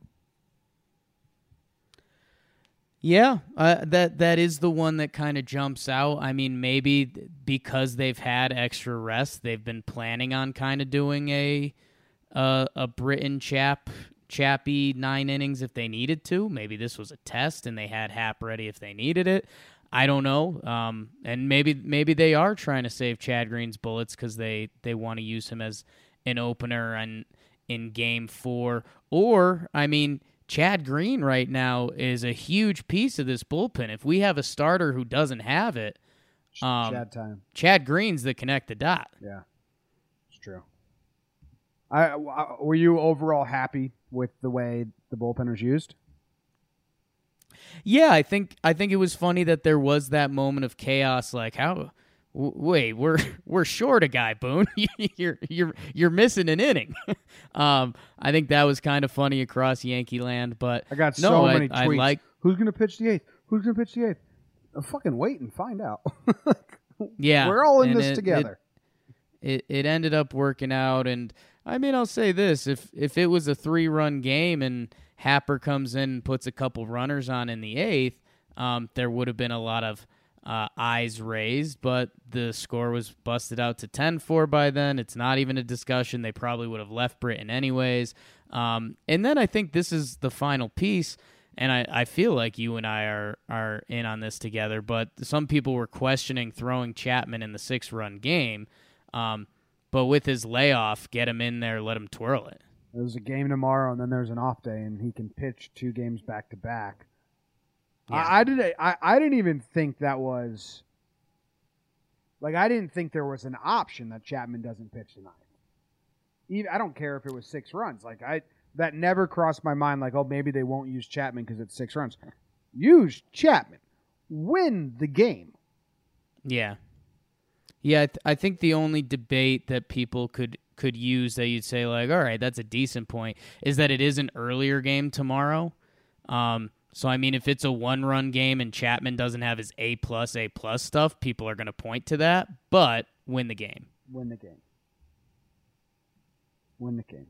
S3: Yeah, uh, that that is the one that kind of jumps out. I mean, maybe because they've had extra rest, they've been planning on kind of doing a a, a Britton chap chappy nine innings if they needed to. Maybe this was a test and they had Happ ready if they needed it. I don't know. Um, and maybe maybe they are trying to save Chad Green's bullets because they they want to use him as an opener and in game four. Or I mean. Chad Green right now is a huge piece of this bullpen. If we have a starter who doesn't have it, um,
S1: Chad time.
S3: Chad Green's the connect the dot.
S1: Yeah, it's true. I, I- were you overall happy with the way the bullpen was used?
S3: Yeah, I think I think it was funny that there was that moment of chaos. Like, how? W- wait, we're [laughs] we're short a guy, Boone. [laughs] you're you're you're missing an inning. [laughs] um, I think that was kind of funny across Yankee land. But
S1: I got so
S3: I-
S1: many
S3: I
S1: tweets.
S3: like
S1: Who's going to pitch the eighth? Who's going to pitch the eighth? Uh, fucking wait and find out.
S3: yeah,
S1: We're all in this
S3: it- it-
S1: together.
S3: it it ended up working out and I mean I'll say this if if it was a three run game and Happer comes in and puts a couple runners on in the eighth um, there would have been a lot of uh, eyes raised, but the score was busted out to 10 4 by then. It's not even a discussion. They probably would have left Britton anyways. Um, and then I think this is the final piece. And I, I feel like you and I are, are in on this together, but some people were questioning throwing Chapman in the six run game. Um, but with his layoff, get him in there, let him twirl it.
S1: There's a game tomorrow, and then there's an off day, and he can pitch two games back to back. I, I didn't. I, I didn't even think that was. Like I didn't think there was an option that Chapman doesn't pitch tonight. Even I don't care if it was six runs. Like I that never crossed my mind. Like oh maybe they won't use Chapman because it's six runs. Use Chapman. Win the game.
S3: Yeah, yeah. I, th- I think the only debate that people could could use that you'd say like, all right, that's a decent point, is that it is an earlier game tomorrow. Um, so I mean, if it's a one run game and Chapman doesn't have his A plus A plus stuff, people are going to point to that. But win the game.
S1: Win the game. Win the game.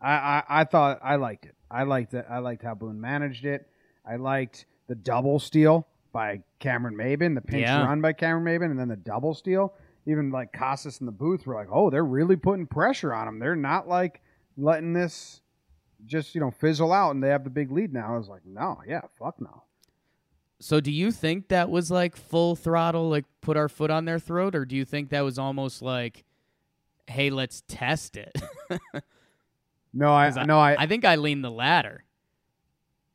S1: I, I, I thought I liked it. I liked it. I liked how Boone managed it. I liked the double steal by Cameron Maybin, the pinch
S3: Yeah.
S1: run by Cameron Maybin, and then the double steal. Even like Casas in the booth were like, "Oh, they're really putting pressure on him. They're not like letting this just you know fizzle out, and they have the big lead now." I was like, "No, yeah, fuck no."
S3: So do you think that was like full throttle, like put our foot on their throat, or do you think that was almost like, hey, let's test it? [laughs]
S1: No, I
S3: I-
S1: no, I,
S3: I think I lean the latter.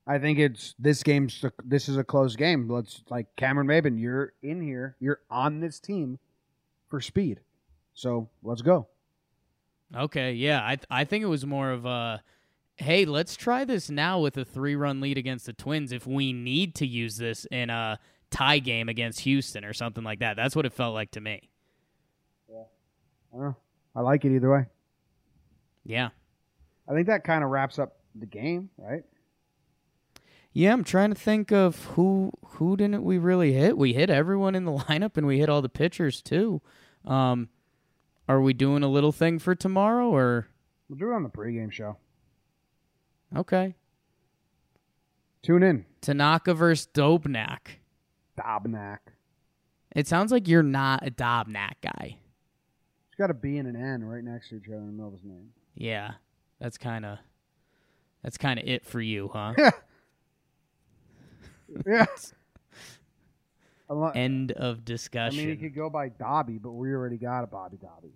S1: I think it's this game's this is a close game. Let's like Cameron Maybin, you're in here, you're on this team for speed, so let's go.
S3: Okay, yeah, I I think it was more of a, hey, let's try this now with a three run lead against the Twins if we need to use this in a tie game against Houston or something like that. That's what it felt like to me.
S1: Uh, I like it either way.
S3: Yeah.
S1: I think that kind of wraps up the game, right?
S3: Yeah, I'm trying to think of who who didn't we really hit? We hit everyone in the [laughs] lineup and we hit all the pitchers too. Um, are we doing a little thing for tomorrow or
S1: We'll do it on the pregame show.
S3: okay?
S1: Tune in,
S3: Tanaka versus Dobnak.
S1: Dobnak.
S3: It sounds like you're not a Dobnak guy.
S1: It's got a B and an N right next to each other in the middle of his name.
S3: Yeah, that's kind of that's kind of it for you, huh? [laughs]
S1: yeah. [laughs] Unle-
S3: End of discussion.
S1: I mean, he could go by Dobby, but we already got a Bobby Dobby.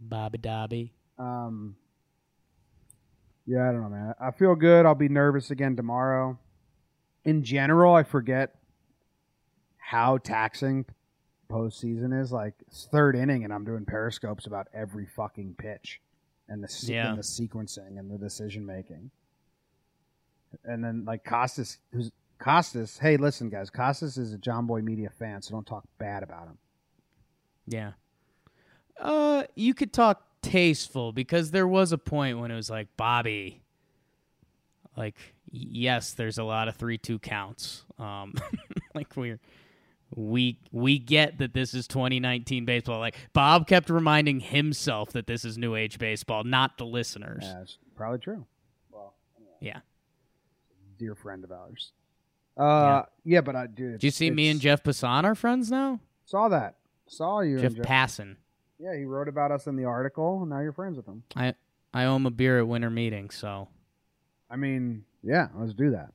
S3: Bobby Dobby.
S1: Um, yeah, I don't know, man. I feel good. I'll be nervous again tomorrow. In general, I forget how taxing postseason is. Like it's third inning, and I'm doing periscopes about every fucking pitch and the se-
S3: Yeah.
S1: and the sequencing and the decision making. And then like Costas, who's Costas? Hey, listen, guys, Costas is a Jomboy Media fan, so don't talk bad about him.
S3: Yeah. Uh, you could talk tasteful because there was a point when it was like Bobby. Like, yes, there's a lot of three-two counts. Um, [laughs] like we're we we get that this is 2019 baseball. Like Bob kept reminding himself that this is new age baseball, not the listeners.
S1: Yeah, it's probably true. Well,
S3: Yeah.
S1: Dear friend of ours. Uh, yeah, but I do.
S3: Do you see me and Jeff Passan are friends now?
S1: Saw that. Saw you.
S3: Jeff
S1: and Jeff.
S3: Passan.
S1: yeah, he wrote about us in the article. and Now you're friends with him.
S3: I I owe him a beer at winter meeting, so
S1: I mean, yeah, let's do that.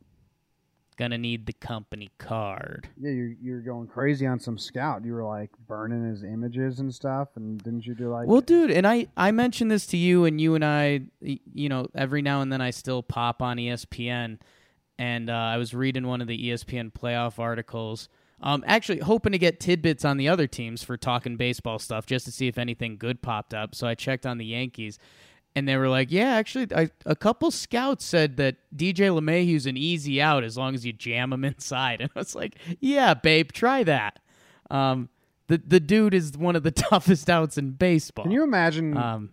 S3: gonna need the company card.
S1: Yeah, you're you're going crazy on some scout. You were like burning his images and stuff, and didn't you do like?
S3: Well, dude, and I I mentioned this to you, and you and I, you know, every now and then I still pop on ESPN, and uh, I was reading one of the ESPN playoff articles. Um, actually, hoping to get tidbits on the other teams for talking baseball stuff, just to see if anything good popped up. So I checked on the Yankees, and they were like, "Yeah, actually, I, a couple scouts said that DJ LeMahieu's an easy out as long as you jam him [laughs] inside." And I was like, "Yeah, babe, try that." Um, the the dude is one of the [laughs] toughest outs in baseball.
S1: Can you imagine
S3: Um,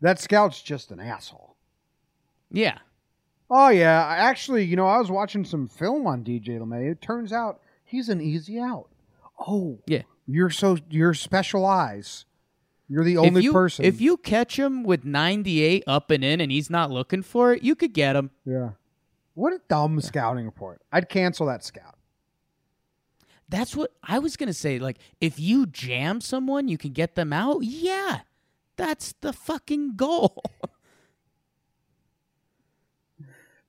S1: that scout's just an asshole?
S3: Yeah,
S1: Oh yeah, actually, you know, I was watching some film on DJ LeMay. It turns out he's an easy out. Oh,
S3: yeah.
S1: you're so you're special eyes. You're the only
S3: if you,
S1: person.
S3: If you catch him with 98 up and in, and he's not looking for it, you could get him.
S1: yeah, What a dumb scouting report. I'd cancel that scout.
S3: That's what I was gonna say. Like, if you jam someone, you can get them out. Yeah, that's the fucking goal. [laughs]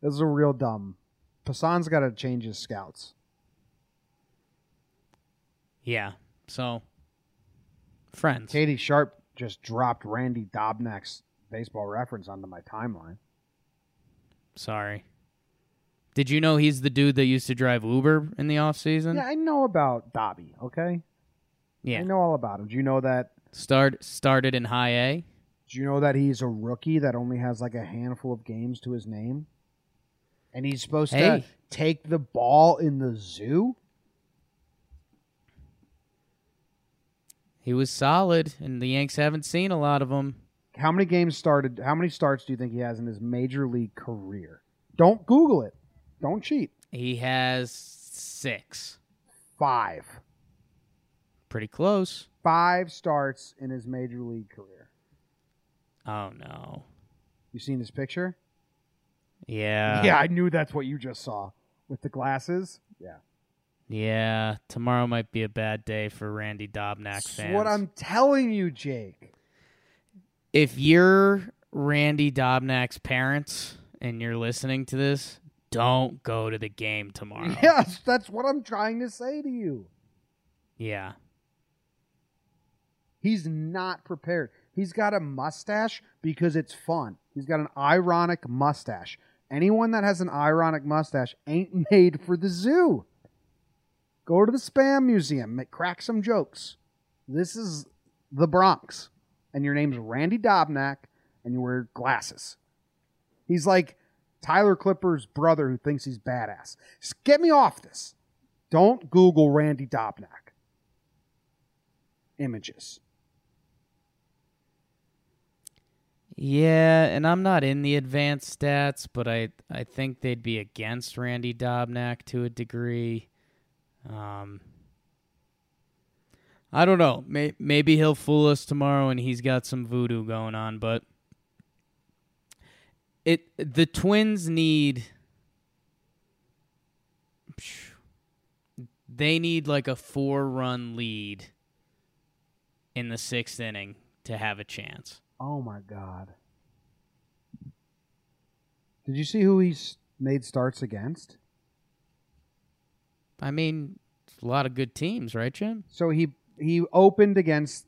S1: This is a real dumb. Passan's got to change his scouts.
S3: yeah. So, friends.
S1: Katie Sharp just dropped Randy Dobnak's baseball reference onto my timeline.
S3: Sorry. Did you know he's the dude that used to drive Uber in the off season?
S1: Yeah, I know about Dobby, okay?
S3: Yeah.
S1: I know all about him. Do you know that
S3: Start started in high A.
S1: do you know that he's a rookie that only has like a handful of games to his name? And he's supposed to take the ball in the zoo?
S3: He was solid, and the Yanks haven't seen a lot of him.
S1: How many games started? How many starts do you think he has in his major league career? Don't Google it. Don't cheat.
S3: He has six.
S1: Five.
S3: Pretty close.
S1: Five starts in his major league career.
S3: Oh no.
S1: You seen this picture?
S3: Yeah.
S1: yeah, I knew that's what you just saw with the glasses. Yeah,
S3: Yeah. Tomorrow might be a bad day for Randy Dobnak
S1: that's
S3: fans.
S1: what I'm telling you, Jake.
S3: if you're Randy Dobnak's parents and you're listening to this, don't go to the game tomorrow. [laughs]
S1: Yes, that's what I'm trying to say to you.
S3: Yeah.
S1: He's not prepared. He's got a mustache because it's fun. He's got an ironic mustache. Anyone that has an ironic mustache ain't [laughs] made for the zoo. Go to the spam museum, make, crack some jokes. This is the Bronx, and your name's Randy Dobnak, and you wear glasses. He's like Tyler Clippard's brother who thinks he's badass. Just get me off this. Don't Google Randy Dobnak. Images.
S3: Yeah, and I'm not in the advanced stats, but I I think they'd be against Randy Dobnak to a degree. Um I don't know. May, maybe he'll fool us tomorrow and he's got some voodoo going on, but it the Twins need they need like a four-run lead in the 6th inning to have a chance.
S1: Oh my god. Did you see who he's made starts against?
S3: I mean, it's a lot of good teams, right, Jim?
S1: So he he opened against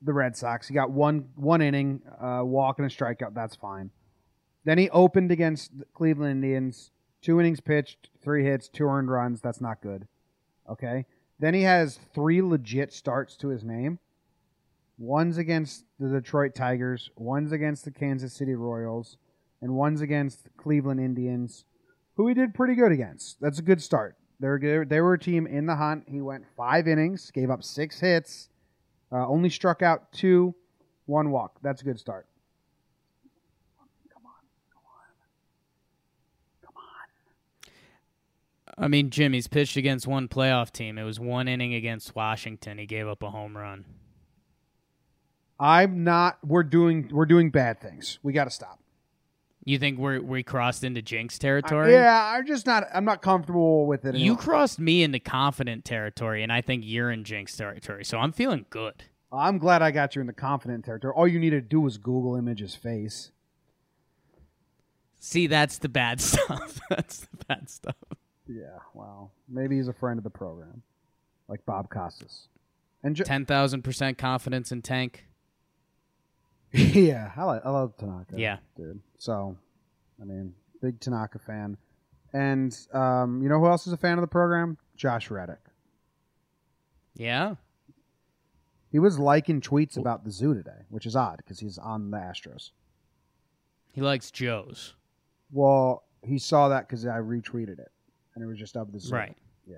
S1: the Red Sox. He got one one inning, uh, walk and a strikeout. That's fine. Then he opened against the Cleveland Indians. Two innings pitched, three hits, two earned runs. That's not good. Okay. Then he has three legit starts to his name. One's against the Detroit Tigers, one's against the Kansas City Royals, and one's against the Cleveland Indians, who he did pretty good against. That's a good start. They're good. They were a team in the hunt. He went five innings, gave up six hits, uh, only struck out two, one walk. That's a good start. Come on, come on. Come on.
S3: I mean, Jimmy's pitched against one playoff team. It was one inning against Washington. He gave up a home run.
S1: I'm not. We're doing. We're doing bad things. We got to stop.
S3: You think we're we crossed into jinx
S1: I-
S3: territory?
S1: yeah, I'm just not. I'm not comfortable with it.
S3: You crossed me into confident territory, and I think you're in jinx territory. So I'm feeling good.
S1: I'm glad I got you in the confident territory. All you need to do was Google image his face.
S3: See, that's the bad [laughs] stuff. that's the bad stuff.
S1: Yeah. Wow. Maybe he's a friend of the program, like Bob Costas. And ju-
S3: Ten thousand percent confidence in Tank. [laughs]
S1: yeah, I, like, I love Tanaka.
S3: Yeah.
S1: dude. So, I mean, big Tanaka fan. And um, you know who else is a fan of the program? Josh Reddick.
S3: Yeah.
S1: He was liking tweets about the zoo today, which is odd because he's on the Astros.
S3: He likes Joe's.
S1: Well, he saw that because I retweeted it, and it was just of the zoo.
S3: Right. Yeah.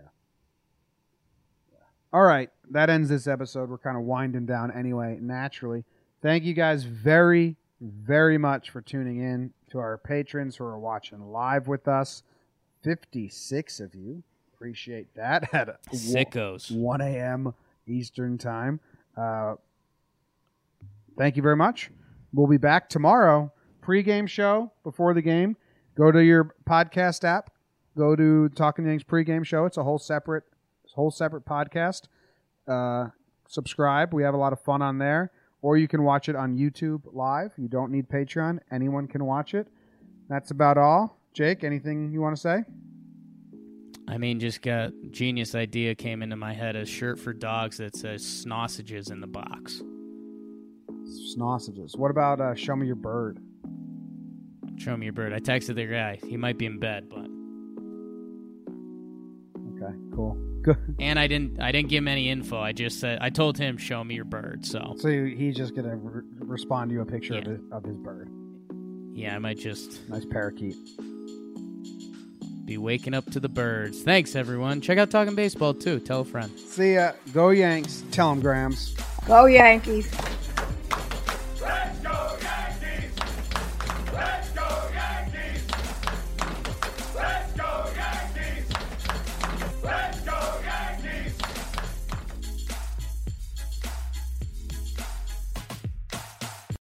S1: All right, that ends this episode. We're kind of winding down anyway, naturally. Thank you guys very, very much for tuning in to our patrons who are watching live with us. 56 of you. Appreciate that [laughs] at
S3: Sickos.
S1: 1 a.m. Eastern Time. Uh, thank you very much. We'll be back tomorrow, Pre-game show before the game, Go to your podcast app. Go to Talking Yanks pregame show. It's a whole separate, whole separate podcast. Uh, subscribe. We have a lot of fun on there. Or you can watch it on YouTube live. You don't need Patreon. Anyone can watch it. That's about all. Jake, anything you want to say?
S3: I mean, just got genius idea came into my head a shirt for dogs that says snossages in the box.
S1: Snossages. What about uh, Show Me Your Bird?
S3: Show me your bird. I texted the guy. He might be in bed, but
S1: Okay, cool. [laughs] Good.
S3: and I didn't I didn't give him any info. I just said I told him show me your bird. So
S1: So he's just gonna re- respond to you a picture of, his, of his bird.
S3: yeah, I might just
S1: Nice parakeet.
S3: be waking up to the birds. Thanks everyone. Check out Talking Baseball too. Tell a friend.
S1: See ya. Go Yanks. Tell him, Grams.
S4: Go Yankees.